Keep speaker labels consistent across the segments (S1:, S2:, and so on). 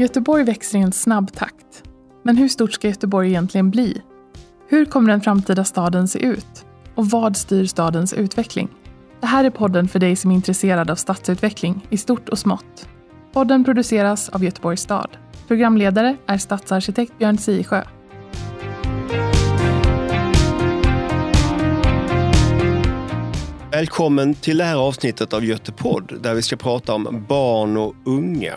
S1: Göteborg växer i en snabb takt. Men hur stort ska Göteborg egentligen bli? Hur kommer den framtida staden se ut? Och vad styr stadens utveckling? Det här är podden för dig som är intresserad av stadsutveckling i stort och smått. Podden produceras av Göteborgs stad. Programledare är stadsarkitekt Björn Siesjö.
S2: Välkommen till det här avsnittet av Götepodd där vi ska prata om barn och unga.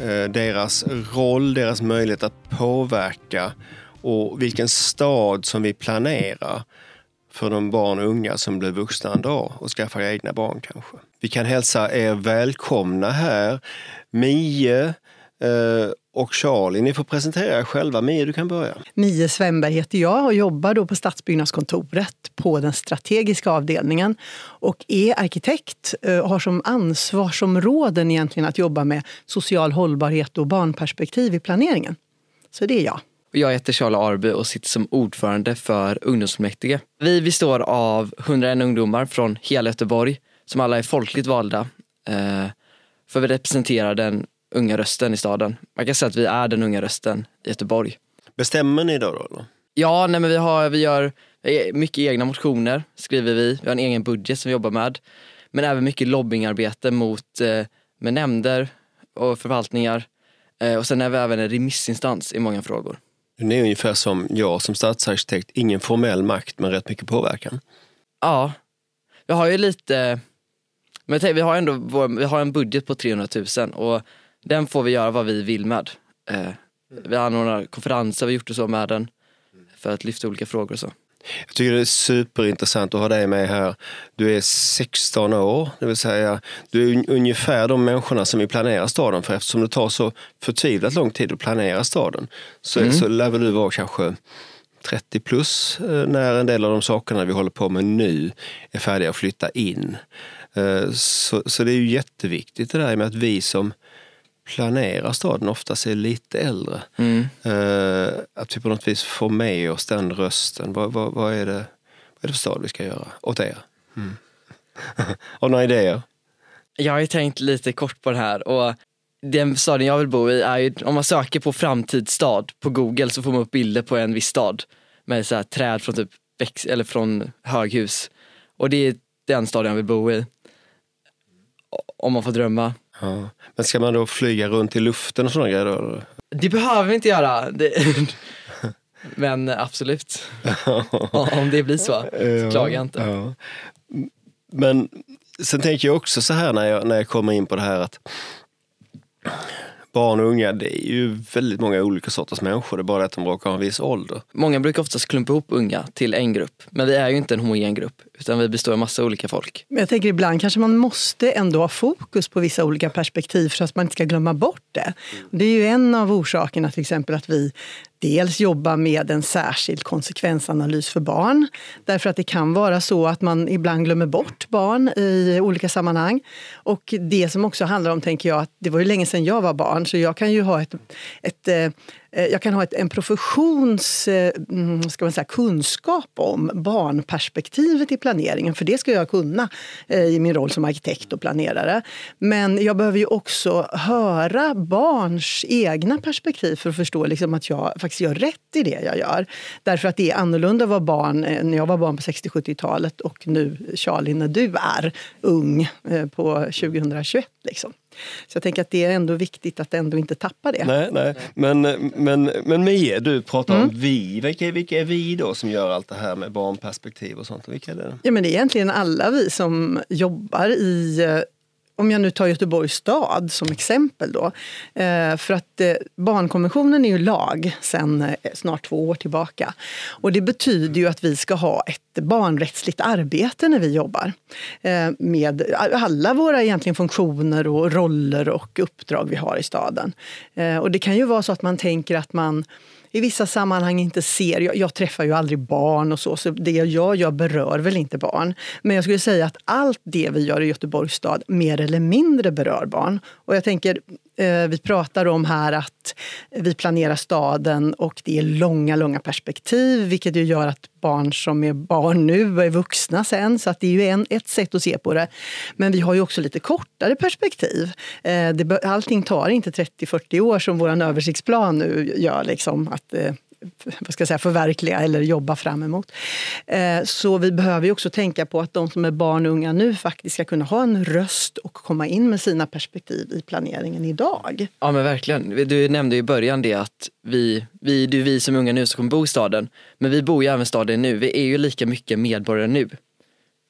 S2: Eh, deras roll, deras möjlighet att påverka och vilken stad som vi planerar för de barn och unga som blir vuxna en dag och skaffar egna barn kanske. Vi kan hälsa er välkomna här. Mie eh, och Charlie, ni får presentera er själva. Mie, du kan börja.
S3: Mie Svenberg heter jag och jobbar då på Stadsbyggnadskontoret på den strategiska avdelningen och är arkitekt och eh, har som ansvarsområden egentligen att jobba med social hållbarhet och barnperspektiv i planeringen. Så det är jag.
S4: Jag heter Charlie Arby och sitter som ordförande för ungdomsfullmäktige. Vi består av 101 ungdomar från hela Göteborg som alla är folkligt valda. Eh, för vi representerar den unga rösten i staden. Man kan säga att vi är den unga rösten i Göteborg.
S2: Bestämmer ni då? då?
S4: Ja, nej, men vi, har, vi gör mycket egna motioner, skriver vi. Vi har en egen budget som vi jobbar med. Men även mycket lobbyingarbete mot eh, med nämnder och förvaltningar. Eh, och sen är vi även en remissinstans i många frågor.
S2: Ni är ungefär som jag som stadsarkitekt, ingen formell makt men rätt mycket påverkan.
S4: Ja, vi har ju lite, men vi har ändå vår, vi har en budget på 300 000 och den får vi göra vad vi vill med. Eh, vi anordnar konferenser, vi har gjort det så med den för att lyfta olika frågor och så.
S2: Jag tycker det är superintressant att ha dig med här. Du är 16 år, det vill säga du är ungefär de människorna som vill planera staden. För eftersom det tar så förtvivlat lång tid att planera staden så, mm. så lär väl du vara kanske 30 plus eh, när en del av de sakerna vi håller på med nu är färdiga att flytta in. Eh, så, så det är ju jätteviktigt det där med att vi som planerar staden oftast är lite äldre. Mm. Uh, att vi på något vis får med oss den rösten. Vad, vad, vad, är, det, vad är det för stad vi ska göra åt er? Mm. Har några idéer?
S4: Jag har ju tänkt lite kort på det här och den staden jag vill bo i är ju, om man söker på framtidsstad på google så får man upp bilder på en viss stad med så här träd från typ väx, eller från höghus. Och det är den staden jag vill bo i. Om man får drömma.
S2: Ja. Men ska man då flyga runt i luften och sådana grejer då?
S4: Det behöver vi inte göra. Det... Men absolut. Om det blir så, så klagar jag inte. Ja.
S2: Men sen tänker jag också så här när jag, när jag kommer in på det här att barn och unga, det är ju väldigt många olika sorters människor. Det är bara att de råkar ha en viss ålder.
S4: Många brukar oftast klumpa ihop unga till en grupp. Men vi är ju inte en homogen grupp, utan vi består av massa olika folk.
S3: Men jag tänker ibland kanske man måste ändå ha fokus på vissa olika perspektiv så att man inte ska glömma bort det. Det är ju en av orsakerna till exempel att vi dels jobba med en särskild konsekvensanalys för barn. Därför att det kan vara så att man ibland glömmer bort barn i olika sammanhang. Och det som också handlar om, tänker jag, att det var ju länge sedan jag var barn så jag kan ju ha ett, ett eh, Eh, jag kan ha ett, en professions eh, mm, ska man säga, kunskap om barnperspektivet i planeringen, för det ska jag kunna eh, i min roll som arkitekt och planerare. Men jag behöver ju också höra barns egna perspektiv för att förstå liksom att jag faktiskt gör rätt i det jag gör. Därför att det är annorlunda att vara barn när jag var barn på 60-70-talet och nu, Charlie, när du är ung på 2021. Liksom. Så jag tänker att det är ändå viktigt att ändå inte tappa det.
S2: Nej, nej. Men, men, men Mie, du pratar mm. om vi. Vilka, vilka är vi då som gör allt det här med barnperspektiv och sånt? Vilka är det?
S3: Ja, men det är egentligen alla vi som jobbar i eh, om jag nu tar Göteborgs stad som exempel då. Eh, för att eh, barnkonventionen är ju lag sedan eh, snart två år tillbaka. Och det betyder ju att vi ska ha ett barnrättsligt arbete när vi jobbar. Med alla våra egentligen funktioner och roller och uppdrag vi har i staden. Och det kan ju vara så att man tänker att man i vissa sammanhang inte ser. Jag, jag, träffar ju aldrig barn och så, så det jag gör, jag berör väl inte barn. Men jag skulle säga att allt det vi gör i Göteborgs stad mer eller mindre berör barn. Och jag tänker, Eh, vi pratar om här att vi planerar staden och det är långa, långa perspektiv vilket ju gör att barn som är barn nu är vuxna sen. Så att det är ju en, ett sätt att se på det. Men vi har ju också lite kortare perspektiv. Eh, allting tar inte 30-40 år som vår översiktsplan nu gör. Liksom, att, eh, vad ska jag säga, förverkliga eller jobba fram emot. Eh, så vi behöver ju också tänka på att de som är barn och unga nu faktiskt ska kunna ha en röst och komma in med sina perspektiv i planeringen idag.
S4: Ja men verkligen. Du nämnde i början det att vi, vi, det är vi som är unga nu som kommer bo i staden. Men vi bor ju även i staden nu. Vi är ju lika mycket medborgare nu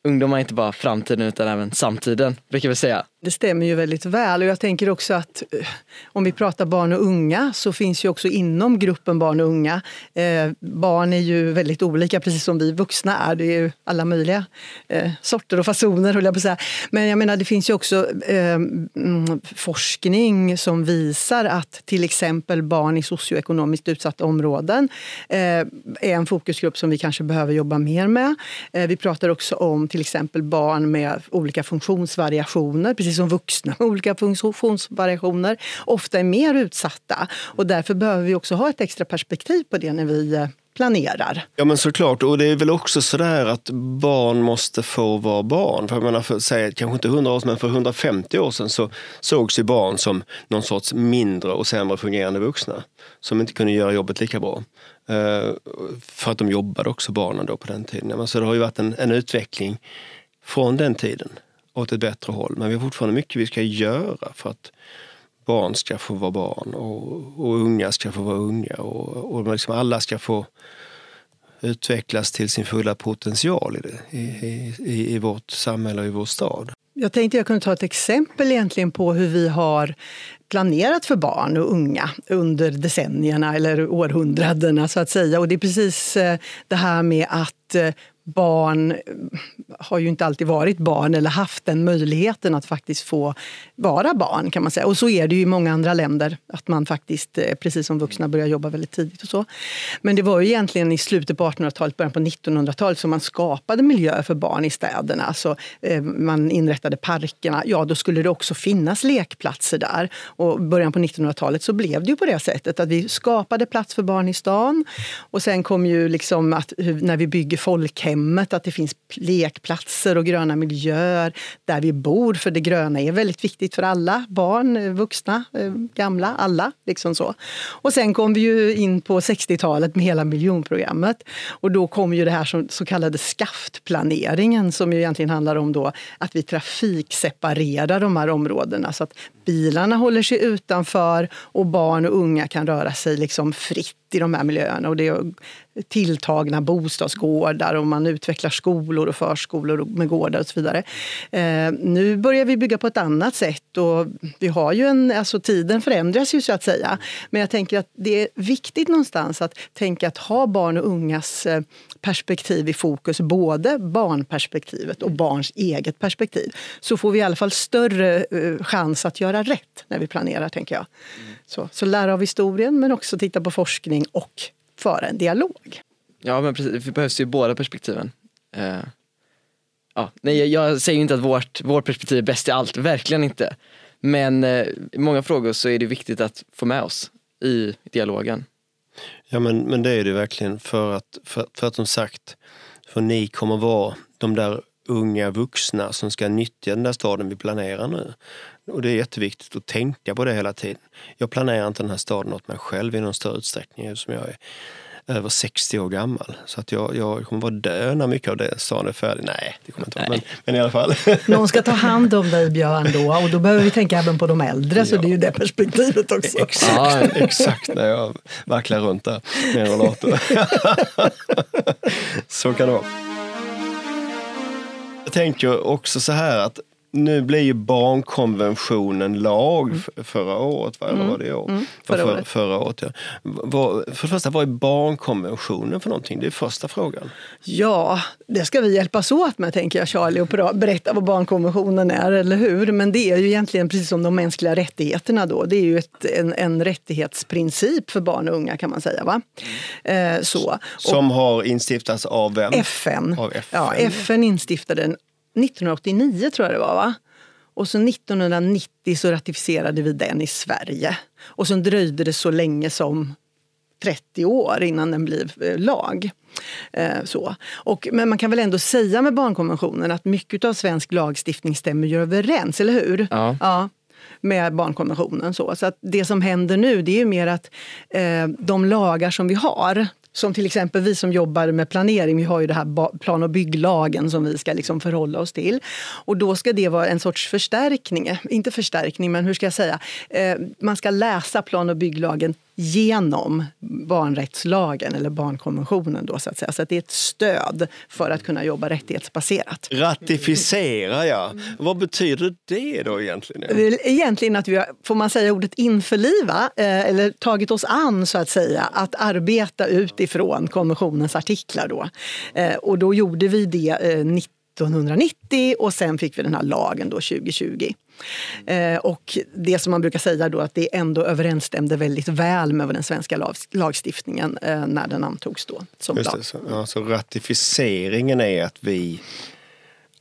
S4: ungdomar är inte bara framtiden utan även samtiden, brukar vi säga.
S3: Det stämmer ju väldigt väl och jag tänker också att eh, om vi pratar barn och unga så finns ju också inom gruppen barn och unga. Eh, barn är ju väldigt olika precis som vi vuxna är. Det är ju alla möjliga eh, sorter och fasoner höll jag på att säga. Men jag menar det finns ju också eh, mm, forskning som visar att till exempel barn i socioekonomiskt utsatta områden eh, är en fokusgrupp som vi kanske behöver jobba mer med. Eh, vi pratar också om till exempel barn med olika funktionsvariationer, precis som vuxna med olika funktionsvariationer, ofta är mer utsatta. Och därför behöver vi också ha ett extra perspektiv på det när vi eh, planerar.
S2: Ja men såklart, och det är väl också sådär att barn måste få vara barn. För jag menar, för, säg, kanske inte 100 år sedan, men för 150 år sedan så sågs ju barn som någon sorts mindre och sämre fungerande vuxna. Som inte kunde göra jobbet lika bra. Uh, för att de jobbade också, barnen då på den tiden. Så det har ju varit en, en utveckling från den tiden åt ett bättre håll. Men vi har fortfarande mycket vi ska göra för att barn ska få vara barn och, och unga ska få vara unga och, och liksom alla ska få utvecklas till sin fulla potential i, det, i, i, i vårt samhälle och i vår stad.
S3: Jag tänkte jag kunde ta ett exempel egentligen på hur vi har planerat för barn och unga under decennierna eller århundradena så att säga. Och det är precis eh, det här med att eh, barn har ju inte alltid varit barn eller haft den möjligheten att faktiskt få vara barn. kan man säga. Och så är det ju i många andra länder, att man faktiskt eh, precis som vuxna börjar jobba väldigt tidigt. och så. Men det var ju egentligen i slutet på 1800-talet, början på 1900-talet som man skapade miljöer för barn i städerna. Alltså, eh, man inrättade parkerna. Ja, då skulle det också finnas lekplatser där. Och början på 1900-talet så blev det ju på det sättet att vi skapade plats för barn i stan. Och sen kom ju liksom att när vi bygger folkhem hemmet, att det finns lekplatser och gröna miljöer där vi bor. För det gröna är väldigt viktigt för alla, barn, eh, vuxna, eh, gamla, alla. Liksom så. Och sen kom vi ju in på 60-talet med hela miljonprogrammet. Och då kom ju det här som så kallade skaftplaneringen som ju egentligen handlar om då att vi trafikseparerar de här områdena så att bilarna håller sig utanför och barn och unga kan röra sig liksom fritt i de här miljöerna. Och det är tilltagna bostadsgårdar och man utvecklar skolor och förskolor med gårdar och så vidare. Eh, nu börjar vi bygga på ett annat sätt och vi har ju en, alltså tiden förändras ju så att säga. Men jag tänker att det är viktigt någonstans att tänka att ha barn och ungas eh, perspektiv i fokus, både barnperspektivet och barns eget perspektiv. Så får vi i alla fall större eh, chans att göra rätt när vi planerar, tänker jag. Mm. Så, så lära av historien men också titta på forskning och föra en dialog.
S4: Ja, men precis. Det behövs ju båda perspektiven. Uh, ja. Nej, jag, jag säger inte att vårt, vårt perspektiv är bäst i allt, verkligen inte. Men uh, i många frågor så är det viktigt att få med oss i dialogen.
S2: Ja, men, men det är det verkligen för att, för, för att som sagt, för ni kommer vara de där unga vuxna som ska nyttja den där staden vi planerar nu. Och det är jätteviktigt att tänka på det hela tiden. Jag planerar inte den här staden åt mig själv i någon större utsträckning eftersom jag är över 60 år gammal. Så att jag, jag kommer vara död när mycket av det staden är färdig. Nej, det kommer inte vara. Men, men, i alla fall.
S3: Någon ska ta hand om dig Björn då och då behöver vi tänka även på de äldre ja. så det är ju det perspektivet också.
S2: Exakt, ja. exakt när jag vacklar runt där med en rollator. så kan det vara. Jag tänker också så här att nu blir ju barnkonventionen lag mm. förra året, va? eller mm. var det i år? Mm. Förra, för, året. förra året. Ja. Var, för det första, vad är barnkonventionen för någonting? Det är första frågan.
S3: Ja, det ska vi hjälpas åt med tänker jag Charlie och berätta vad barnkonventionen är, eller hur? Men det är ju egentligen precis som de mänskliga rättigheterna då. Det är ju ett, en, en rättighetsprincip för barn och unga kan man säga. Va? Eh, så.
S2: Som och, har instiftats av vem?
S3: FN.
S2: Av FN.
S3: Ja, FN instiftade den 1989 tror jag det var va? Och så 1990 så ratificerade vi den i Sverige. Och sen dröjde det så länge som 30 år innan den blev eh, lag. Eh, så. Och, men man kan väl ändå säga med barnkonventionen att mycket av svensk lagstiftning stämmer ju överens, eller hur?
S4: Ja.
S3: ja med barnkonventionen. Så, så att det som händer nu det är ju mer att eh, de lagar som vi har som till exempel vi som jobbar med planering, vi har ju det här plan och bygglagen som vi ska liksom förhålla oss till. Och då ska det vara en sorts förstärkning, inte förstärkning men hur ska jag säga, eh, man ska läsa plan och bygglagen genom barnrättslagen eller barnkonventionen. Då, så att säga. Så att det är ett stöd för att kunna jobba rättighetsbaserat.
S2: Ratificera, ja. Vad betyder det då egentligen?
S3: Egentligen att vi har, får man säga ordet införliva, eh, eller tagit oss an så att säga, att arbeta utifrån konventionens artiklar. Då. Eh, och då gjorde vi det 1990 och sen fick vi den här lagen då 2020. Eh, och det som man brukar säga då att det ändå överensstämde väldigt väl med den svenska lag, lagstiftningen eh, när den antogs då som
S2: Just det, så, ja, så ratificeringen är att vi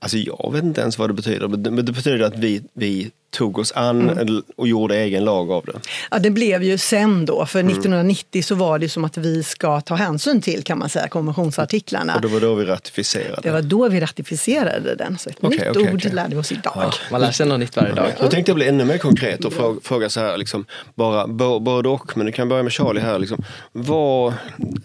S2: Alltså jag vet inte ens vad det betyder, men det betyder att vi, vi tog oss an mm. och gjorde egen lag av det.
S3: Ja, det blev ju sen då, för mm. 1990 så var det som att vi ska ta hänsyn till kan man säga konventionsartiklarna.
S2: Och det var då vi ratificerade?
S3: Det var då vi ratificerade den. Så ett okay, nytt okay, ord okay. lärde vi oss idag. Ja.
S4: Man lär sig något nytt varje dag.
S2: Tänkte jag bli ännu mer konkret och fråga, fråga så här, liksom, bara både och, men du kan börja med Charlie här. Liksom, vad,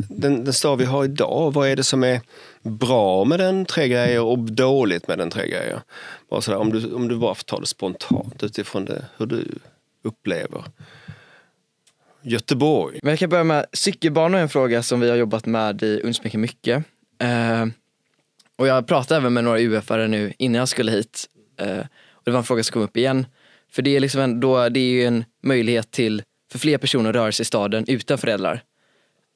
S2: den, den stad vi har idag, vad är det som är bra med den, tre grejer, och dåligt med den, tre grejer? Bara sådär, om, du, om du bara får ta det spontant utifrån det, hur du upplever Göteborg.
S4: Men jag kan börja med cykelbanor, en fråga som vi har jobbat med i Ungsmycket mycket. Eh, och jag pratade även med några UF-are nu innan jag skulle hit. Eh, och det var en fråga som kom upp igen. För det är, liksom en, då, det är ju en möjlighet till för fler personer att röra sig i staden utan föräldrar.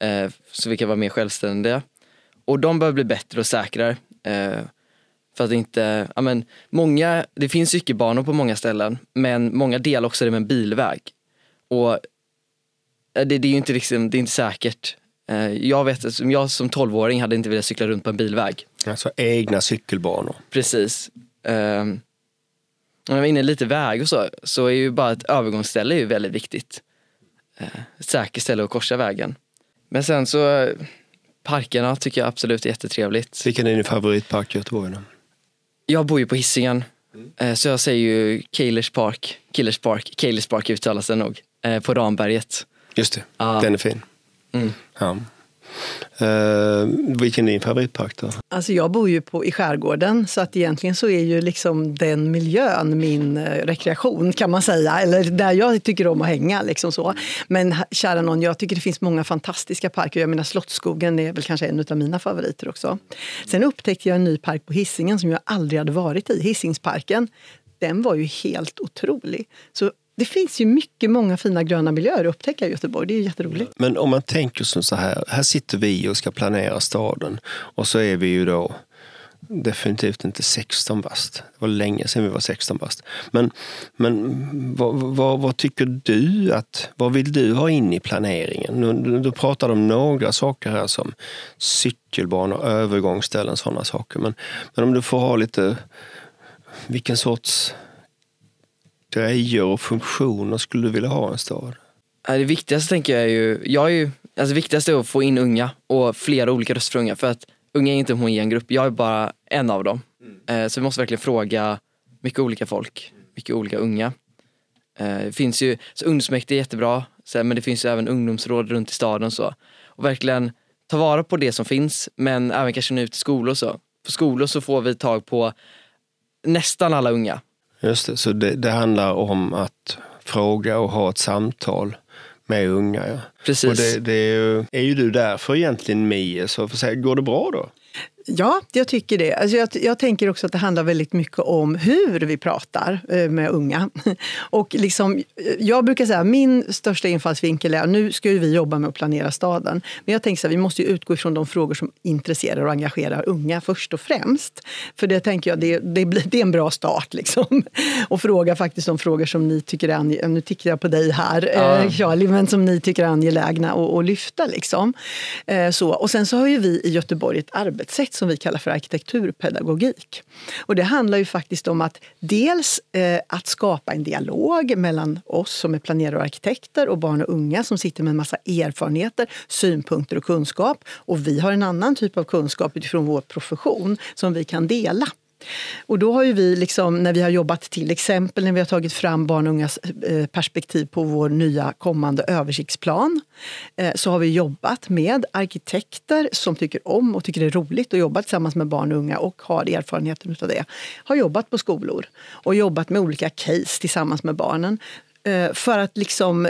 S4: Eh, så vi kan vara mer självständiga. Och de behöver bli bättre och säkrare. Eh, för att inte, ja men många, det finns cykelbanor på många ställen men många delar också det med en bilväg. Och eh, det, det är ju inte, liksom, det är inte säkert. Eh, jag vet som jag som tolvåring hade inte velat cykla runt på en bilväg.
S2: Alltså egna cykelbanor.
S4: Precis. Um, om jag var inne lite väg och så, så är ju bara ett övergångsställe är ju väldigt viktigt. Uh, ett säkert ställe att korsa vägen. Men sen så, parkerna tycker jag absolut är jättetrevligt.
S2: Vilken är din favoritpark i Göteborg? Då?
S4: jag bor ju på Hisingen. Mm. Så jag säger ju Kailers Park, Killers Park, Kailers Park uttalas den nog, eh, på Ramberget.
S2: Just det, ah. den är fin. Mm. Ja. Uh, vilken är din favoritpark då?
S3: Alltså jag bor ju på, i skärgården så att egentligen så är ju liksom den miljön min uh, rekreation kan man säga. Eller där jag tycker om att hänga. Liksom så. Men kära någon, jag tycker det finns många fantastiska parker. Jag menar Slottsskogen är väl kanske en av mina favoriter också. Sen upptäckte jag en ny park på Hisingen som jag aldrig hade varit i, Hisingsparken. Den var ju helt otrolig. Så det finns ju mycket, många fina gröna miljöer att upptäcka i Göteborg. Det är jätteroligt.
S2: Men om man tänker som så här, här sitter vi och ska planera staden och så är vi ju då definitivt inte 16 bast. Det var länge sedan vi var 16 bast. Men, men vad, vad, vad, tycker du att, vad vill du ha in i planeringen? Du, du pratar om några saker här som cykelbanor, övergångsställen, sådana saker. Men, men om du får ha lite, vilken sorts grejer och funktioner skulle du vilja ha i en stad?
S4: Det viktigaste tänker jag är ju, jag är ju, alltså det viktigaste är att få in unga och flera olika röster för unga för att unga är inte en homogen grupp, jag är bara en av dem. Mm. Så vi måste verkligen fråga mycket olika folk, mycket olika unga. Eh, det finns ju, så ungdomsmäktige är jättebra, men det finns ju även ungdomsråd runt i staden så. Och verkligen ta vara på det som finns, men även kanske nu till skolor så. På skolor så får vi tag på nästan alla unga.
S2: Just det, så det, det, handlar om att fråga och ha ett samtal med unga. Ja.
S4: Precis.
S2: Och det, det är, ju, är ju du där för egentligen Mie, så för säga, går det bra då?
S3: Ja, jag tycker det. Alltså jag, jag, tänker också att det handlar väldigt mycket om hur vi pratar eh, med unga. Och liksom, jag brukar säga att min största infallsvinkel är, nu ska vi jobba med att planera staden, men jag tänker att vi måste utgå ifrån de frågor som intresserar och engagerar unga först och främst. För det tänker jag, det, det, blir, det är en bra start. Liksom. Och fråga faktiskt de frågor som ni tycker är angelägna, nu tittar jag på dig här ja. eh, Charlie, men som ni tycker är angelägna att lyfta. Liksom. Eh, så. Och sen så har ju vi i Göteborg ett arbetssätt som vi kallar för arkitekturpedagogik. Och det handlar ju faktiskt om att dels eh, att skapa en dialog mellan oss som är planerare och arkitekter och barn och unga som sitter med en massa erfarenheter, synpunkter och kunskap. Och vi har en annan typ av kunskap utifrån vår profession som vi kan dela. Och då har ju vi, liksom, när vi har jobbat till exempel när vi har tagit fram barn och ungas eh, perspektiv på vår nya kommande översiktsplan, eh, så har vi jobbat med arkitekter som tycker om och tycker det är roligt att jobba tillsammans med barn och unga och har erfarenheten av det. Har jobbat på skolor och jobbat med olika case tillsammans med barnen eh, för att liksom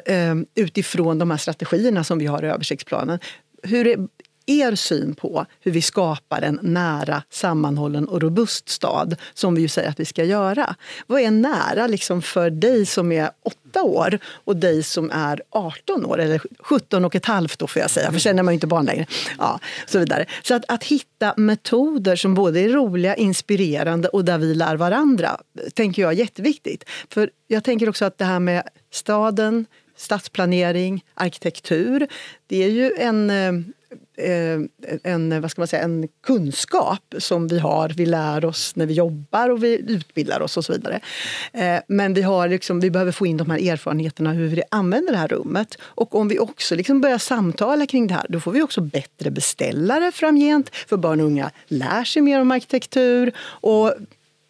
S3: utifrån de här strategierna som vi har i översiktsplanen hur er syn på hur vi skapar en nära, sammanhållen och robust stad som vi ju säger att vi ska göra. Vad är nära liksom för dig som är åtta år och dig som är 18 år, eller 17 och ett halvt då får jag säga, för sen är man ju inte barn längre. Ja, så vidare. Så att, att hitta metoder som både är roliga, inspirerande och där vi lär varandra, tänker jag är jätteviktigt. För jag tänker också att det här med staden, stadsplanering, arkitektur, det är ju en eh, Eh, en, vad ska man säga, en kunskap som vi har, vi lär oss när vi jobbar och vi utbildar oss och så vidare. Eh, men vi, har liksom, vi behöver få in de här erfarenheterna hur vi använder det här rummet. Och om vi också liksom börjar samtala kring det här, då får vi också bättre beställare framgent. För barn och unga lär sig mer om arkitektur och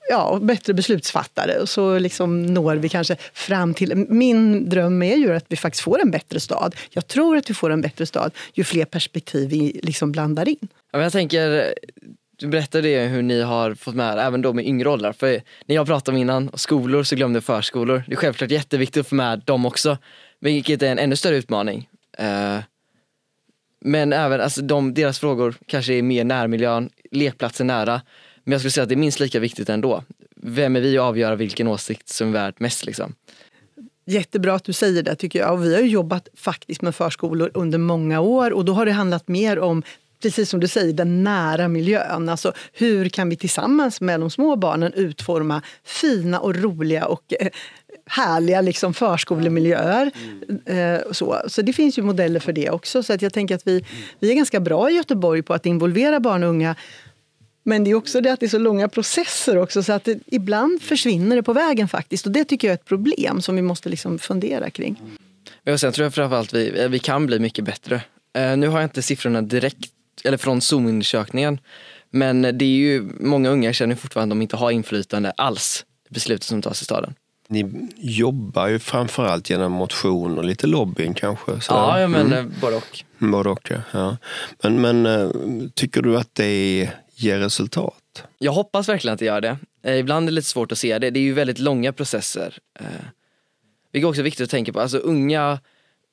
S3: ja, bättre beslutsfattare. Och så liksom når vi kanske fram till... Min dröm är ju att vi faktiskt får en bättre stad. Jag tror att vi får en bättre stad ju fler perspektiv vi liksom blandar in.
S4: Ja, jag tänker, du berättade hur ni har fått med, även då med yngre åldrar. För när jag pratade om innan, skolor så glömde jag förskolor. Det är självklart jätteviktigt att få med dem också. Vilket är en ännu större utmaning. Eh, men även alltså, de, deras frågor kanske är mer närmiljön, lekplatser nära. Men jag skulle säga att det är minst lika viktigt ändå. Vem är vi att avgöra vilken åsikt som är värd mest liksom?
S3: Jättebra att du säger det tycker jag. Och vi har jobbat faktiskt med förskolor under många år och då har det handlat mer om precis som du säger, den nära miljön. Alltså hur kan vi tillsammans med de små barnen utforma fina och roliga och eh, härliga liksom förskolemiljöer. Mm. Eh, så. så det finns ju modeller för det också. Så att jag tänker att vi, vi är ganska bra i Göteborg på att involvera barn och unga men det är också det att det är så långa processer också så att det, ibland försvinner det på vägen faktiskt. Och det tycker jag är ett problem som vi måste liksom fundera kring.
S4: Och sen tror jag framförallt vi, vi kan bli mycket bättre. Uh, nu har jag inte siffrorna direkt, eller från Zoom-undersökningen. Men det är ju, många unga känner fortfarande att de inte har inflytande alls i besluten som tas i staden.
S2: Ni jobbar ju framförallt genom motion och lite lobbying kanske?
S4: Så. Ja, men mm. Eh, både och.
S2: Både och, ja. ja. Men, men eh, tycker du att det är ger resultat?
S4: Jag hoppas verkligen att det gör det. Eh, ibland är det lite svårt att se det. Det är ju väldigt långa processer. Eh, vilket också är viktigt att tänka på. Alltså unga,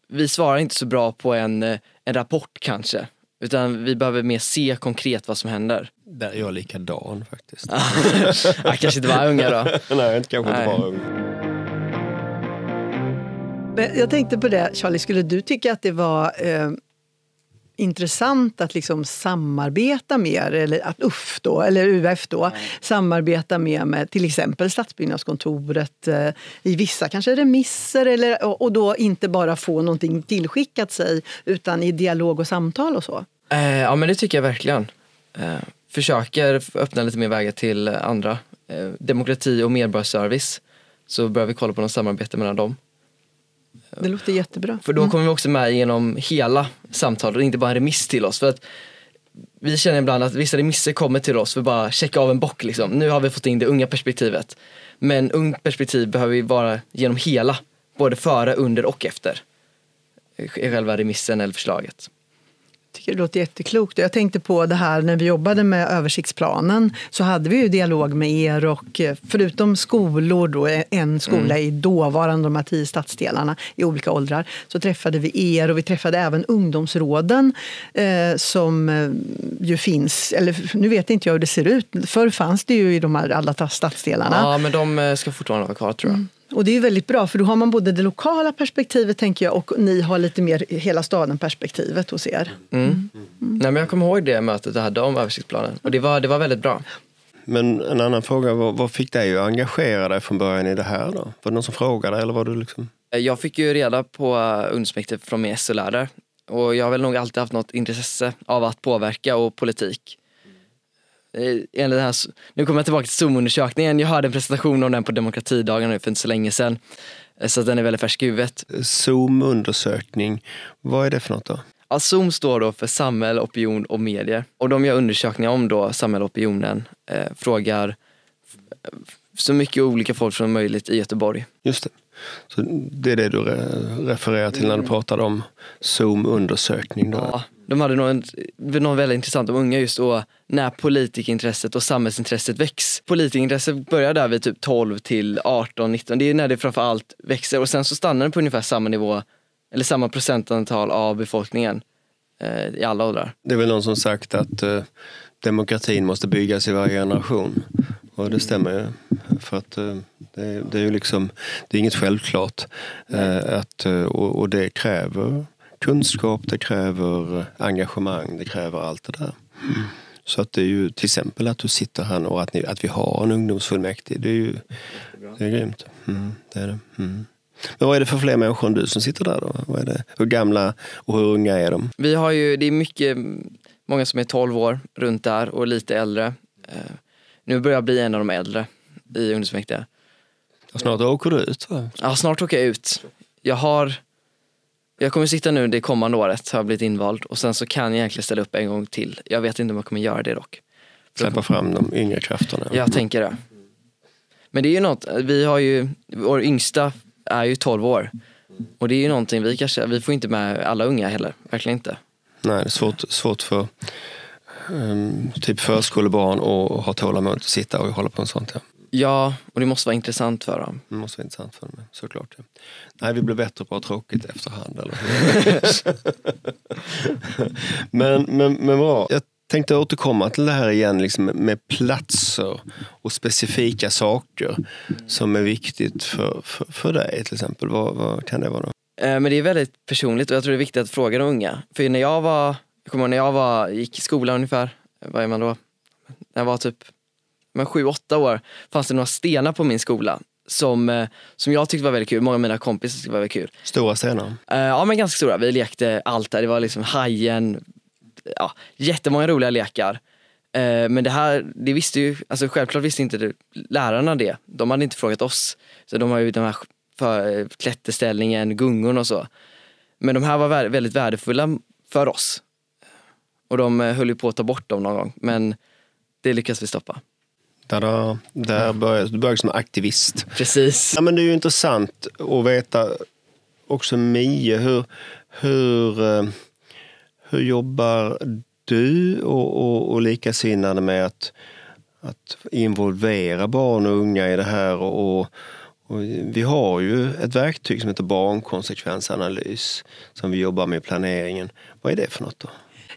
S4: vi svarar inte så bra på en, eh, en rapport kanske. Utan vi behöver mer se konkret vad som händer.
S2: Där är jag likadan faktiskt.
S4: jag kanske inte var unga då.
S2: Nej, inte kanske inte var ung.
S3: Jag tänkte på det, Charlie, skulle du tycka att det var eh, intressant att liksom samarbeta mer, eller att UF då, eller UF då, mm. samarbeta mer med till exempel Stadsbyggnadskontoret eh, i vissa kanske remisser eller, och då inte bara få någonting tillskickat sig utan i dialog och samtal och så?
S4: Eh, ja men det tycker jag verkligen. Eh, försöker öppna lite mer vägar till andra. Eh, demokrati och medborgarservice så börjar vi kolla på något samarbete mellan dem.
S3: Det låter jättebra.
S4: För då mm. kommer vi också med genom hela samtalet och inte bara en remiss till oss. För att vi känner ibland att vissa remisser kommer till oss för att bara checka av en bock. Liksom. Nu har vi fått in det unga perspektivet. Men ungt perspektiv behöver vi vara genom hela, både före, under och efter i själva remissen eller förslaget
S3: tycker det låter jätteklokt. Jag tänkte på det här när vi jobbade med översiktsplanen så hade vi ju dialog med er och eh, förutom skolor, då, en skola mm. i dåvarande de här tio stadsdelarna i olika åldrar, så träffade vi er och vi träffade även ungdomsråden eh, som eh, ju finns, eller nu vet inte jag hur det ser ut, förr fanns det ju i de här alla stadsdelarna.
S4: Ja, men de eh, ska fortfarande vara kvar tror jag. Mm.
S3: Och det är väldigt bra för då har man både det lokala perspektivet tänker jag och ni har lite mer hela staden perspektivet hos er.
S4: Mm. Mm. Nej, men jag kommer ihåg det mötet jag hade om översiktsplanen och det var, det var väldigt bra.
S2: Men en annan fråga, vad, vad fick dig att engagera dig från början i det här då? Var det någon som frågade eller var du liksom?
S4: Eh, jag fick ju reda på ungdomsmäktige från min SO-lärare och jag har väl nog alltid haft något intresse av att påverka och politik. Eh, enligt här, nu kommer jag tillbaka till Zoom-undersökningen. Jag hörde en presentation om den på demokratidagarna för inte så länge sedan. Eh, så den är väldigt färsk i huvudet.
S2: Zoom-undersökning, vad är det för något då?
S4: Ja, Zoom står då för samhälle, opinion och medier. Och de gör undersökningar om då samhälle och opinionen. Eh, frågar så mycket olika folk som möjligt i Göteborg.
S2: Just det. Så det är det du refererar till när du pratade om Zoom-undersökning?
S4: Ja, de hade något, något väldigt intressant om unga just då när politikintresset och samhällsintresset väcks. Politikintresset börjar där vid typ 12 till 18, 19. Det är när det framförallt växer och sen så stannar det på ungefär samma nivå eller samma procentantal av befolkningen eh, i alla åldrar.
S2: Det är väl någon som sagt att eh, demokratin måste byggas i varje generation. Och det stämmer ju. För att eh, det, det, är ju liksom, det är inget självklart. Eh, att, eh, och, och, det kräver kunskap, det kräver engagemang, det kräver allt det där. Mm. Så att det är ju till exempel att du sitter här nu och att, ni, att vi har en ungdomsfullmäktige. Det är ju det är grymt. Mm, det är det. Mm. Men vad är det för fler människor än du som sitter där då? Vad är det? Hur gamla och hur unga är de?
S4: Vi har ju, det är mycket, många som är 12 år runt där och lite äldre. Nu börjar jag bli en av de äldre i ungdomsfullmäktige.
S2: Snart åker du ut va?
S4: Ja, snart åker jag ut. Jag har jag kommer sitta nu det kommande året, har jag blivit invald och sen så kan jag egentligen ställa upp en gång till. Jag vet inte om jag kommer göra det dock.
S2: Släppa fram de yngre krafterna.
S4: Jag tänker det. Men det är ju något, vi har ju, vår yngsta är ju 12 år. Och det är ju någonting vi kanske, vi får inte med alla unga heller, verkligen inte.
S2: Nej, det är svårt, svårt för um, typ förskolebarn att ha tålamod att sitta och hålla på en sånt. Ja.
S4: Ja, och det måste vara intressant för dem.
S2: Det måste vara intressant för dem, såklart. Ja. Nej, vi blir bättre på att ha tråkigt efterhand. Eller? men, men, men bra. Jag tänkte återkomma till det här igen liksom med platser och specifika saker som är viktigt för, för, för dig till exempel. Vad, vad kan det vara? Då?
S4: Eh, men det är väldigt personligt och jag tror det är viktigt att fråga de unga. För när jag var, jag kommer när jag var, gick i skolan ungefär, vad är man då? När jag var typ men sju, åtta år fanns det några stenar på min skola som, eh, som jag tyckte var väldigt kul. Många av mina kompisar tyckte var väldigt kul.
S2: Stora stenar?
S4: Uh, ja men ganska stora. Vi lekte allt där. Det var liksom hajen, ja, jättemånga roliga lekar. Uh, men det här, det visste ju, alltså självklart visste inte det, lärarna det. De hade inte frågat oss. Så de har ju den här för, klätterställningen, gungorna och så. Men de här var väldigt värdefulla för oss. Och de höll ju på att ta bort dem någon gång. Men det lyckades vi stoppa.
S2: Tada. Där började, du började som aktivist.
S4: Precis.
S2: Ja, men det är ju intressant att veta också Mie, hur, hur, eh, hur jobbar du och, och, och likasinnade med att, att involvera barn och unga i det här? Och, och, och, vi har ju ett verktyg som heter barnkonsekvensanalys som vi jobbar med i planeringen. Vad är det för något då?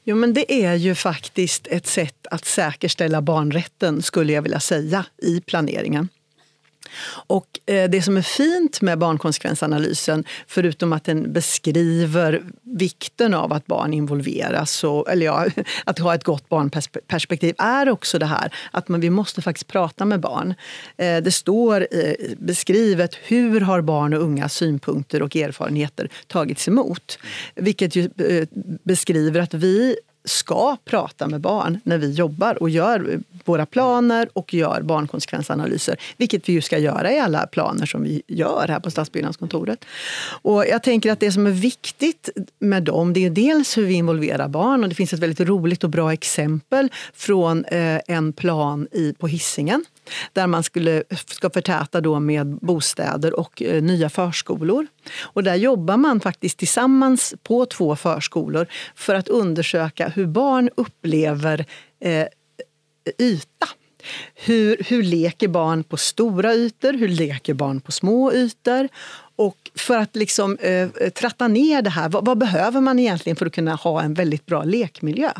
S3: Jo, men det är ju faktiskt ett sätt att säkerställa barnrätten, skulle jag vilja säga, i planeringen. Och eh, det som är fint med barnkonsekvensanalysen, förutom att den beskriver vikten av att barn involveras, och, eller ja, att ha ett gott barnperspektiv, är också det här att man, vi måste faktiskt prata med barn. Eh, det står beskrivet hur har barn och unga synpunkter och erfarenheter tagits emot. Vilket ju eh, beskriver att vi ska prata med barn när vi jobbar och gör våra planer och gör barnkonsekvensanalyser. Vilket vi ju ska göra i alla planer som vi gör här på Stadsbyggnadskontoret. Och jag tänker att det som är viktigt med dem, det är dels hur vi involverar barn. Och det finns ett väldigt roligt och bra exempel från eh, en plan i, på Hisingen där man skulle, ska förtäta då med bostäder och eh, nya förskolor. Och där jobbar man faktiskt tillsammans på två förskolor för att undersöka hur barn upplever eh, yta. Hur, hur leker barn på stora ytor? Hur leker barn på små ytor? Och för att liksom, eh, eh tratta ner det här, vad, vad, behöver man egentligen för att kunna ha en väldigt bra lekmiljö?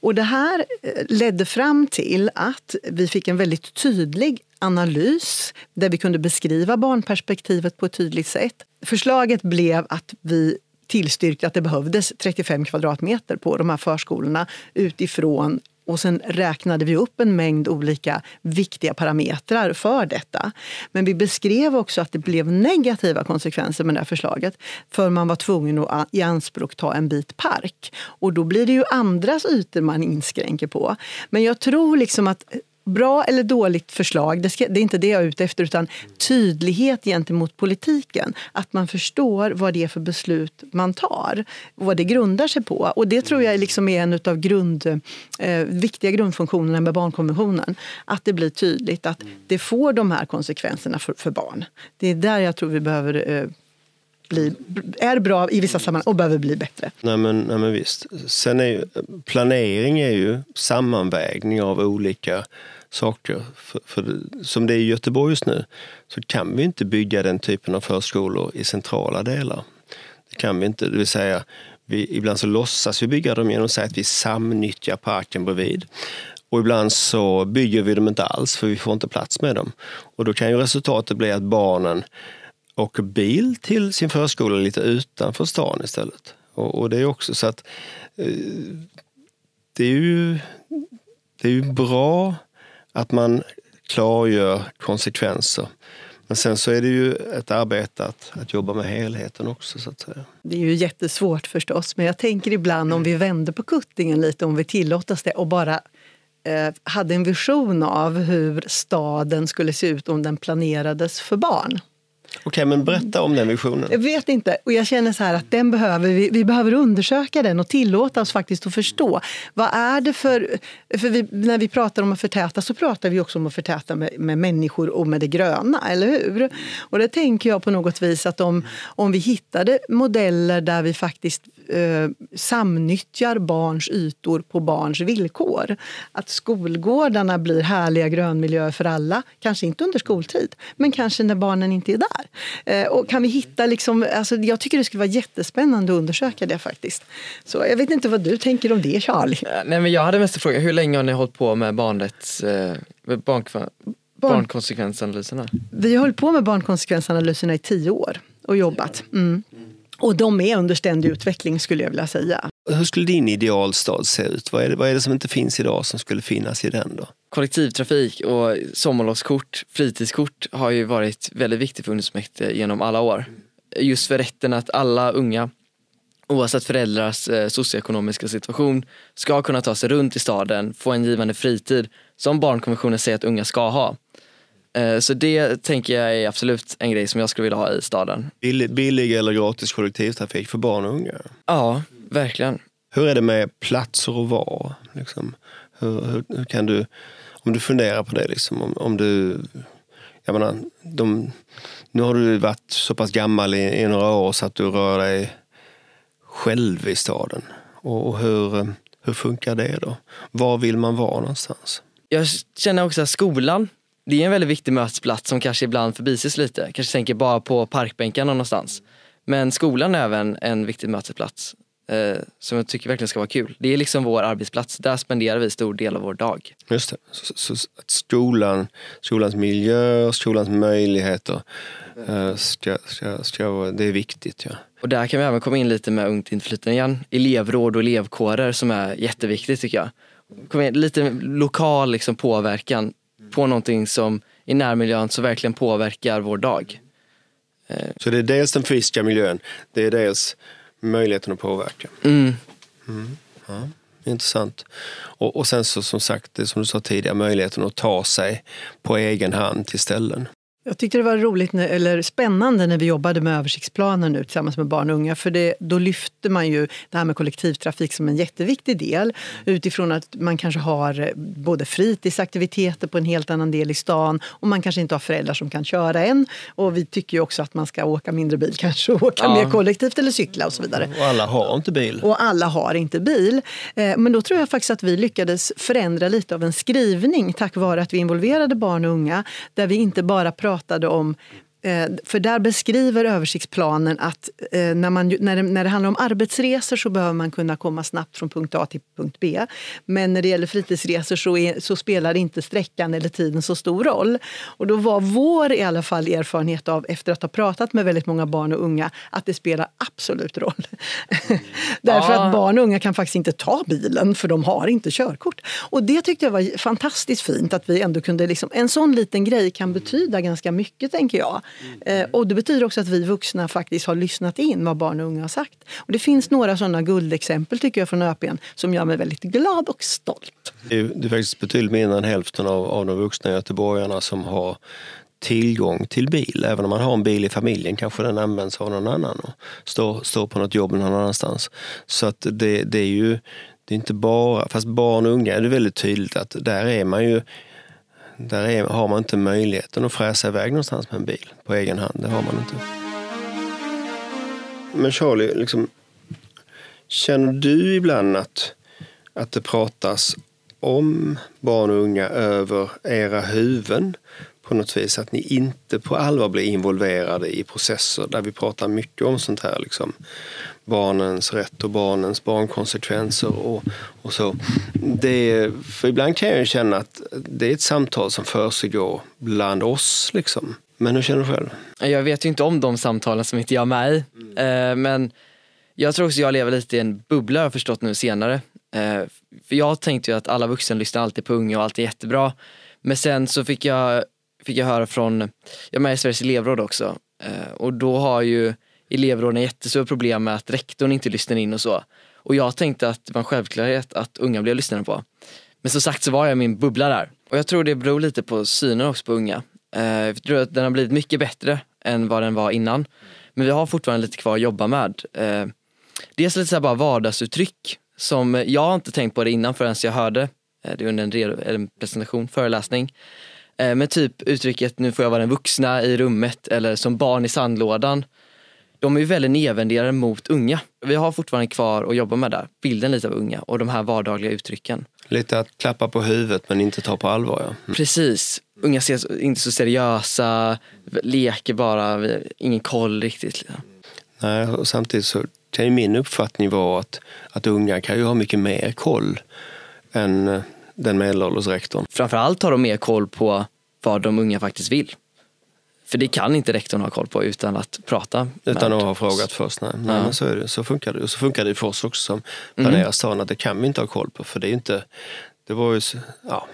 S3: Och det här eh, ledde fram till att vi fick en väldigt tydlig analys där vi kunde beskriva barnperspektivet på ett tydligt sätt. Förslaget blev att vi tillstyrkte att det behövdes 35 kvadratmeter på de här förskolorna utifrån och sen räknade vi upp en mängd olika viktiga parametrar för detta. Men vi beskrev också att det blev negativa konsekvenser med det här förslaget. För man var tvungen att i anspråk ta en bit park. Och då blir det ju andras ytor man inskränker på. Men jag tror liksom att bra eller dåligt förslag, det, ska, det, är inte det jag är ute efter, utan tydlighet gentemot politiken. Att man förstår vad det är för beslut man tar, vad det grundar sig på. Och det tror jag liksom är en av grund, eh, viktiga grundfunktionerna med barnkonventionen. Att det blir tydligt att det får de här konsekvenserna för, för barn. Det är där jag tror vi behöver eh, bli, är bra i vissa sammanhang och behöver bli bättre.
S2: Nej men, nej men visst. Sen är ju, planering är ju sammanvägning av olika saker. För, för, som det är i Göteborg just nu så kan vi inte bygga den typen av förskolor i centrala delar. Det kan vi inte. Det vill säga, vi, ibland så låtsas vi bygga dem genom att säga att vi samnyttjar parken bredvid. Och ibland så bygger vi dem inte alls för vi får inte plats med dem. Och då kan ju resultatet bli att barnen åker bil till sin förskola lite utanför stan istället. Och, och det är också så att eh, det är ju det är ju bra att man klargör konsekvenser. Men sen så är det ju ett arbete att, att jobba med helheten också. så att säga.
S3: Det är ju jättesvårt förstås, men jag tänker ibland om vi vänder på kuttingen lite, om vi tillåter oss det och bara eh, hade en vision av hur staden skulle se ut om den planerades för barn.
S2: Okej, men berätta om den visionen.
S3: Jag vet inte. Och jag känner så här att den behöver vi, vi behöver undersöka den och tillåta oss faktiskt att förstå. Vad är det för... för vi, när vi pratar om att förtäta så pratar vi också om att förtäta med, med människor och med det gröna, eller hur? Och det tänker jag på något vis att om, om vi hittade modeller där vi faktiskt eh, samnyttjar barns ytor på barns villkor. Att skolgårdarna blir härliga grönmiljöer för alla, kanske inte under skoltid, men kanske när barnen inte är där. Eh, och kan vi hitta liksom, alltså jag tycker det skulle vara jättespännande att undersöka det faktiskt. Så jag vet inte vad du tänker om det Charlie?
S4: Nej, men jag hade mest fråga, hur länge har ni hållit på med barnrätts, eh, barn, barnkonsekvensanalyserna?
S3: Vi har hållit på med barnkonsekvensanalyserna i tio år och jobbat. Mm. Och de är under ständig utveckling skulle jag vilja säga.
S2: Hur skulle din idealstad se ut? Vad är, det, vad är det som inte finns idag som skulle finnas i den då?
S4: Kollektivtrafik och sommarlovskort, fritidskort har ju varit väldigt viktigt för ungdomsmäktige genom alla år. Just för rätten att alla unga, oavsett föräldrars eh, socioekonomiska situation, ska kunna ta sig runt i staden, få en givande fritid som barnkonventionen säger att unga ska ha. Eh, så det tänker jag är absolut en grej som jag skulle vilja ha i staden.
S2: Billig, billig eller gratis kollektivtrafik för barn och unga?
S4: Ja, verkligen.
S2: Hur är det med platser och var? Liksom, hur, hur, hur, kan du, om du funderar på det, liksom, om, om du... Jag menar, de, nu har du varit så pass gammal i, i några år så att du rör dig själv i staden. Och, och hur, hur funkar det då? Var vill man vara någonstans?
S4: Jag känner också att skolan det är en väldigt viktig mötesplats som kanske ibland förbises lite. Kanske tänker bara på parkbänkarna någonstans. Men skolan är även en viktig mötesplats eh, som jag tycker verkligen ska vara kul. Det är liksom vår arbetsplats. Där spenderar vi stor del av vår dag.
S2: Just det. Så, så att skolan, skolans miljö, skolans möjligheter eh, ska, ska, ska, det är viktigt. Ja.
S4: Och där kan vi även komma in lite med ungt inflytande igen. Elevråd och elevkårer som är jätteviktigt tycker jag. Kom in, lite lokal liksom, påverkan på någonting som i närmiljön så verkligen påverkar vår dag.
S2: Så det är dels den fysiska miljön, det är dels möjligheten att påverka.
S4: Mm.
S2: Mm. Ja, intressant. Och, och sen så som sagt, det som du sa tidigare, möjligheten att ta sig på egen hand till ställen.
S3: Jag tyckte det var roligt, eller spännande när vi jobbade med översiktsplanen nu tillsammans med barn och unga. För det, då lyfte man ju det här med kollektivtrafik som en jätteviktig del. Utifrån att man kanske har både fritidsaktiviteter på en helt annan del i stan och man kanske inte har föräldrar som kan köra än. Och vi tycker ju också att man ska åka mindre bil kanske och åka ja. mer kollektivt eller cykla och så vidare.
S2: Och alla har inte bil.
S3: Och alla har inte bil. Eh, men då tror jag faktiskt att vi lyckades förändra lite av en skrivning tack vare att vi involverade barn och unga. Där vi inte bara pratade pratade om för där beskriver översiktsplanen att eh, när, man, när, det, när det handlar om arbetsresor så behöver man kunna komma snabbt från punkt A till punkt B. Men när det gäller fritidsresor så, är, så spelar inte sträckan eller tiden så stor roll. Och då var vår i alla fall erfarenhet av, efter att ha pratat med väldigt många barn och unga, att det spelar absolut roll. Därför
S4: Ja.
S3: att barn och unga kan faktiskt inte ta bilen för de har inte körkort. Och det tyckte jag var fantastiskt fint att vi ändå kunde, liksom, en sån liten grej kan betyda ganska mycket tänker jag. Eh, och det betyder också att vi vuxna faktiskt har lyssnat in vad barn och unga har sagt. Och det finns några sådana guldexempel tycker jag från ÖPN som gör mig väldigt glad och stolt.
S2: Det är, det är faktiskt betydligt mindre än hälften av, av de vuxna göteborgarna som har tillgång till bil. Även om man har en bil i familjen kanske den används av någon annan och står, står på något jobb någon annanstans. Så att det, det är ju det är inte bara, fast barn och unga är det väldigt tydligt att där är man ju där är, har man inte möjligheten att fräsa iväg någonstans med en bil på egen hand. Det har man inte. Men Charlie, liksom, känner du ibland att, att det pratas om barn och unga över era huvuden på något vis? Att ni inte på allvar blir involverade i processer där vi pratar mycket om sånt här. Liksom. Barnens rätt och barnens barnkonsekvenser och, och så. Det, för ibland kan jag ju känna att det är ett samtal som försiggår bland oss. Liksom. Men hur känner du själv?
S4: Jag vet ju inte om de samtalen som inte jag är med i. Eh, men jag tror också jag lever lite i en bubbla har jag förstått nu senare. Eh, för jag tänkte ju att alla vuxna lyssnar alltid på unga och allt är jättebra. Men sen så fick jag, fick jag höra från, jag är med i Sveriges elevråd också. Eh, och då har ju elevråden jättestora problem med att rektorn inte lyssnar in och så. Och jag tänkte att det var en självklarhet att unga blev lyssnade på. Men som sagt så var jag i min bubbla där. Och jag tror det beror lite på synen också på unga. Eh, jag tror att den har blivit mycket bättre än vad den var innan. Men vi har fortfarande lite kvar att jobba med. Eh, dels lite så här bara vardagsuttryck som jag inte tänkt på det innan förrän jag hörde eh, det under en, en presentation, föreläsning. Men typ uttrycket nu får jag vara den vuxna i rummet eller som barn i sandlådan. De är ju väldigt nedvärderade mot unga. Vi har fortfarande kvar att jobba med där, bilden lite av unga och de här vardagliga uttrycken.
S2: Lite att klappa på huvudet men inte ta på allvar. Ja. Mm.
S4: Precis. Unga ses inte så seriösa, leker bara, ingen koll riktigt.
S2: Nej, och samtidigt så kan ju min uppfattning vara att, att unga kan ju ha mycket mer koll än eh, den medelålders rektorn.
S4: Framförallt har de mer koll på vad de unga faktiskt vill. För det kan inte rektorn ha koll på utan att prata.
S2: Utan att ha frågat först. Nej, nej
S4: Ja.
S2: men så, är det, så funkar det. Och så funkar det för oss också som planerar staden att det kan vi inte ha koll på. För det är inte, det var ju, ja,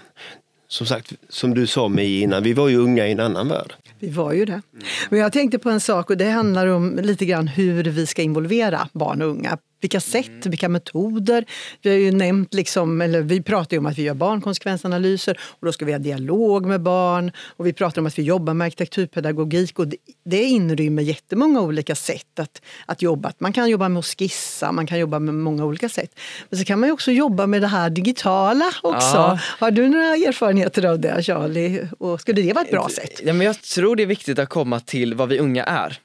S2: som sagt, som du sa mig innan, vi var ju unga i en annan värld.
S3: Vi var ju det. Men jag tänkte på en sak och det handlar om lite grann hur vi ska involvera barn och unga. Vilka sätt, vilka metoder. Vi har ju nämnt, liksom, eller vi pratar ju om att vi gör barnkonsekvensanalyser och då ska vi ha dialog med barn. Och vi pratar om att vi jobbar med arkitekturpedagogik och det, det inrymmer jättemånga olika sätt att, att jobba. Man kan jobba med att skissa, man kan jobba med många olika sätt. Men så kan man ju också jobba med det här digitala också.
S4: Ja.
S3: Har du några erfarenheter av det Charlie? Och skulle det vara ett bra sätt?
S4: Ja, men jag tror det är viktigt att komma till vad vi unga är.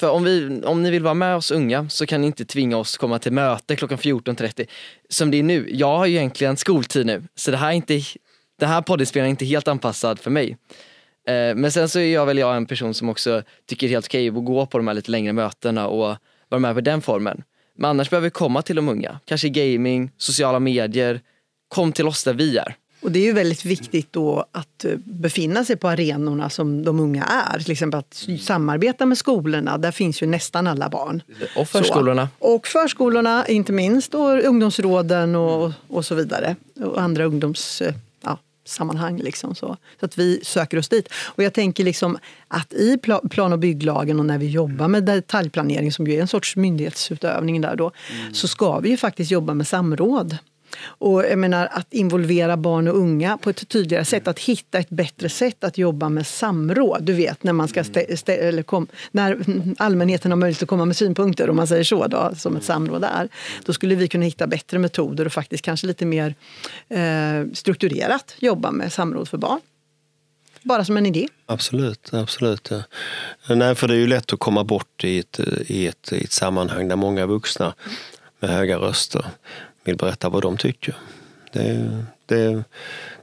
S4: För om, vi, om ni vill vara med oss unga så kan ni inte tvinga oss komma till möte klockan 14.30. Som det är nu, jag har ju egentligen skoltid nu så det här, är inte, det här poddinspelningen är inte helt anpassad för mig. Eh, men sen så är jag väl jag en person som också tycker det är helt okej att gå på de här lite längre mötena och vara med på den formen. Men annars behöver vi komma till de unga, kanske gaming, sociala medier. Kom till oss där vi är.
S3: Och det är ju väldigt viktigt då att eh, befinna sig på arenorna som de unga är. Till exempel att samarbeta med skolorna, där finns ju nästan alla barn.
S4: Och förskolorna.
S3: Så. Och förskolorna inte minst, och ungdomsråden och, och så vidare. Och andra ungdoms... eh, sammanhang. Liksom så. så att vi söker oss dit. Och jag tänker liksom att i pla- plan och bygglagen och när vi jobbar med detaljplanering som ju är en sorts myndighetsutövning där då, så ska vi ju faktiskt jobba med samråd. Och jag menar att involvera barn och unga på ett tydligare sätt, att hitta ett bättre sätt att jobba med samråd. Du vet när man ska stä- eller kom, när allmänheten har möjlighet att komma med synpunkter, om man säger så, då, som ett samråd är. Då skulle vi kunna hitta bättre metoder och faktiskt kanske lite mer eh, strukturerat jobba med samråd för barn. Bara som en idé.
S2: Absolut, absolut. Ja. Nej, för det är ju lätt att komma bort i ett, i, ett, i ett sammanhang där många vuxna med höga röster vill berätta vad de tycker. Det Det,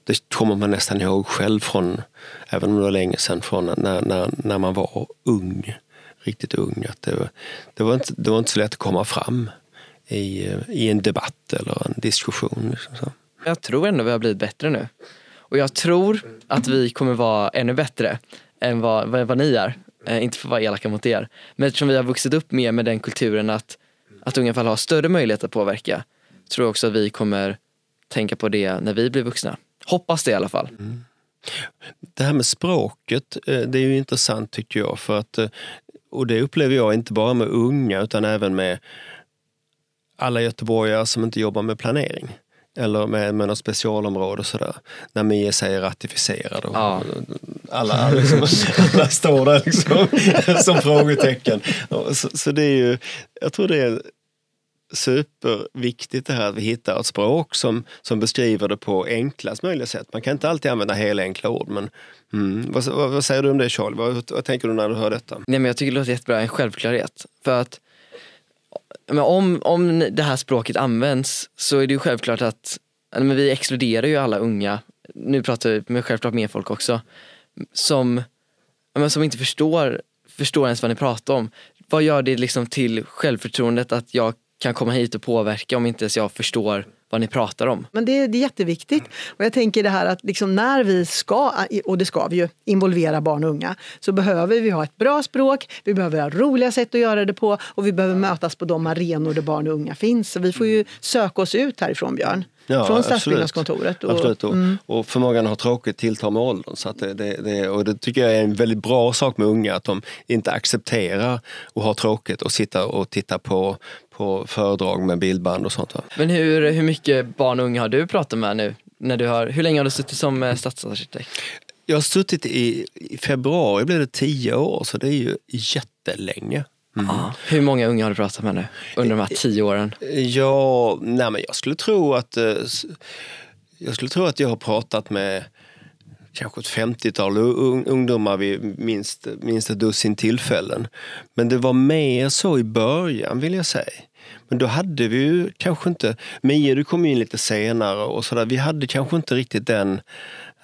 S2: det kommer man nästan ihåg själv från, även om det var länge sedan, från när, när, när man var ung. Riktigt ung. Att det, det, var inte, det var inte så lätt att komma fram i, i en debatt eller en diskussion. Liksom så.
S4: Jag tror ändå vi har blivit bättre nu. Och jag tror att vi kommer vara ännu bättre än vad, vad, vad ni är. Eh, inte för att vara elaka mot er. Men eftersom vi har vuxit upp mer med den kulturen att, att unga fall har större möjlighet att påverka. Tror jag också att vi kommer tänka på det när vi blir vuxna. Hoppas det i alla fall. Mm.
S2: Det här med språket, eh, det är ju intressant tycker jag. För att, eh, och det upplever jag inte bara med unga utan även med alla göteborgare som inte jobbar med planering eller med, med något specialområde sådär. När Mia säger ratificerad och ja. alla, liksom, alla står där liksom, som frågetecken. Så, så, det är ju, jag tror det är superviktigt det här att vi hittar ett språk som, som beskriver det på enklast möjliga sätt. Man kan inte alltid använda hela enkla ord men mm. vad, vad, vad, säger du om det Charlie? Vad, vad, tänker du när du hör detta?
S4: Nej, men jag tycker det låter jättebra, en självklarhet. För att men om, om det här språket används så är det ju självklart att men vi exkluderar ju alla unga, nu pratar vi med självklart mer folk också, som, men som inte förstår, förstår ens vad ni pratar om. Vad gör det liksom till självförtroendet att jag kan komma hit och påverka om inte ens jag förstår vad ni pratar om.
S3: Men det, det är jätteviktigt. Och jag tänker det här att liksom när vi ska, och det ska vi ju, involvera barn och unga så behöver vi ha ett bra språk, vi behöver ha roliga sätt att göra det på och vi behöver mötas på de arenor där barn och unga finns. Så vi får ju söka oss ut härifrån Björn. Ja, från stadsbyggnadskontoret.
S2: Och, absolut. Och, mm. och förmågan att ha tråkigt tilltar med åldern. Så att det, det, det, och det tycker jag är en väldigt bra sak med unga, att de inte accepterar att ha tråkigt och sitta och titta på, på föredrag med bildband och sånt. Va?
S4: Men hur, hur mycket barn och unga har du pratat med nu? När du har, hur länge har du suttit som eh, stadsarkitekt?
S2: Jag har suttit i, i februari blev det tio år, så det är ju jättelänge.
S4: Mm. Ah, hur många unga har du pratat med nu under de här tio åren?
S2: Ja, nej men jag skulle tro att eh, jag skulle tro att jag har pratat med kanske ett 50-tal ungdomar vid minst, minst ett dussin tillfällen. Men det var mer så i början vill jag säga. Men då hade vi ju kanske inte, Mia du kom in lite senare och sådär, vi hade kanske inte riktigt den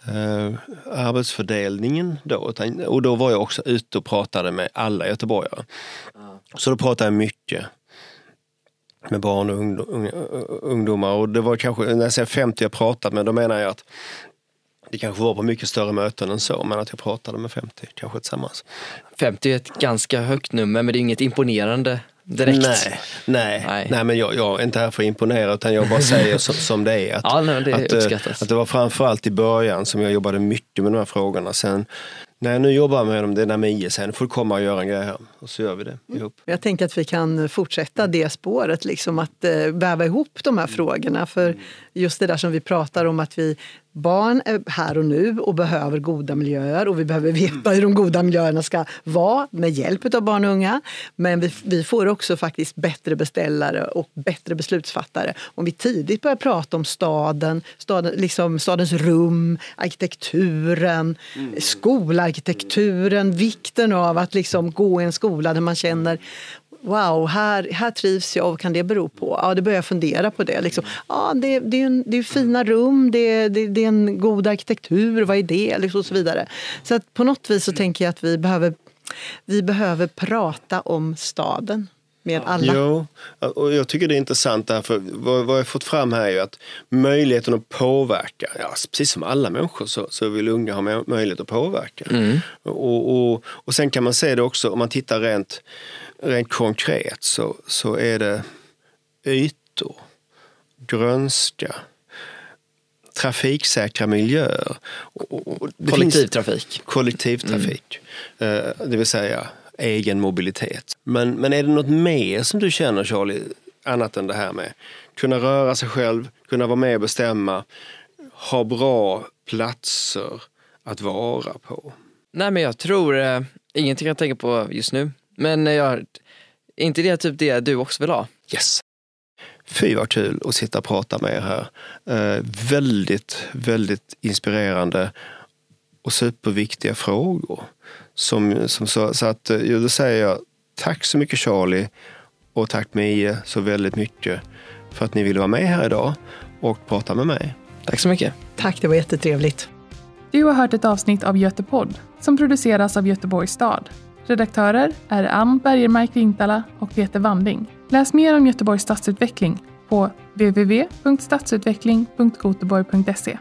S2: eh, arbetsfördelningen då. Utan, och då var jag också ute och pratade med alla göteborgare. Så då pratade jag mycket med barn och ungdomar. Och det var kanske, när jag säger 50 jag pratat med, då menar jag att det kanske var på mycket större möten än så, men att jag pratade med 50 kanske tillsammans.
S4: 50 är ett ganska högt nummer, men det är inget imponerande direkt.
S2: Nej, nej, nej. nej men jag, jag, är inte här för att imponera utan jag bara säger som, som det är.
S4: Att, ja, nej, det
S2: att, eh, att det var framförallt i början som jag jobbade mycket med de här frågorna. Sen när jag nu jobbar med dem, det är när Mie sen får komma och göra en grej här. Och så gör vi det ihop.
S3: Jag tänker att vi kan fortsätta det spåret, liksom att eh, väva ihop de här frågorna. För just det där som vi pratar om att vi barn är här och nu och behöver goda miljöer och vi behöver veta hur de goda miljöerna ska vara med hjälp av barn och unga. Men vi, vi får också faktiskt bättre beställare och bättre beslutsfattare om vi tidigt börjar prata om staden, staden liksom stadens rum, arkitekturen, mm. skolarkitekturen, vikten av att liksom gå i en skola där man känner wow, här, här trivs jag, vad kan det bero på? Ja, det börjar jag fundera på det. Liksom, ja, det, det, är, en, det är fina rum, det, det, det är en god arkitektur, vad är det? Liksom, och så vidare. Så att på något vis så tänker jag att vi behöver, vi behöver prata om staden med alla.
S2: Jo, och jag tycker det är intressant därför vad, vad jag fått fram här är att möjligheten att påverka, ja, precis som alla människor så, så vill unga ha möjlighet att påverka. Mm. Och, och, och sen kan man se det också om man tittar rent rent konkret så, så är det ytor, grönska, trafiksäkra miljöer.
S4: kollektivtrafik.
S2: kollektivtrafik, mm. det vill säga egen mobilitet. Men, men är det något mer som du känner Charlie, annat än det här med kunna röra sig själv, kunna vara med och bestämma, ha bra platser att vara på?
S4: Nej men jag tror, eh, ingenting jag tänker på just nu, men jag, är inte det typ det du också vill ha?
S2: Yes. Fy vad kul att sitta och prata med er här. Eh, väldigt, väldigt inspirerande och superviktiga frågor. Som, som så, så att, ja, då säger jag tack så mycket Charlie och tack Mie så väldigt mycket för att ni ville vara med här idag och prata med mig.
S4: Tack så mycket.
S3: Tack, det var jättetrevligt.
S1: Du har hört ett avsnitt av Götepodd som produceras av Göteborgs stad. Redaktörer är Ann Bergermark Rintala och Peter Wanding. Läs mer om Göteborgs stadsutveckling på www.stadsutveckling.goteborg.se.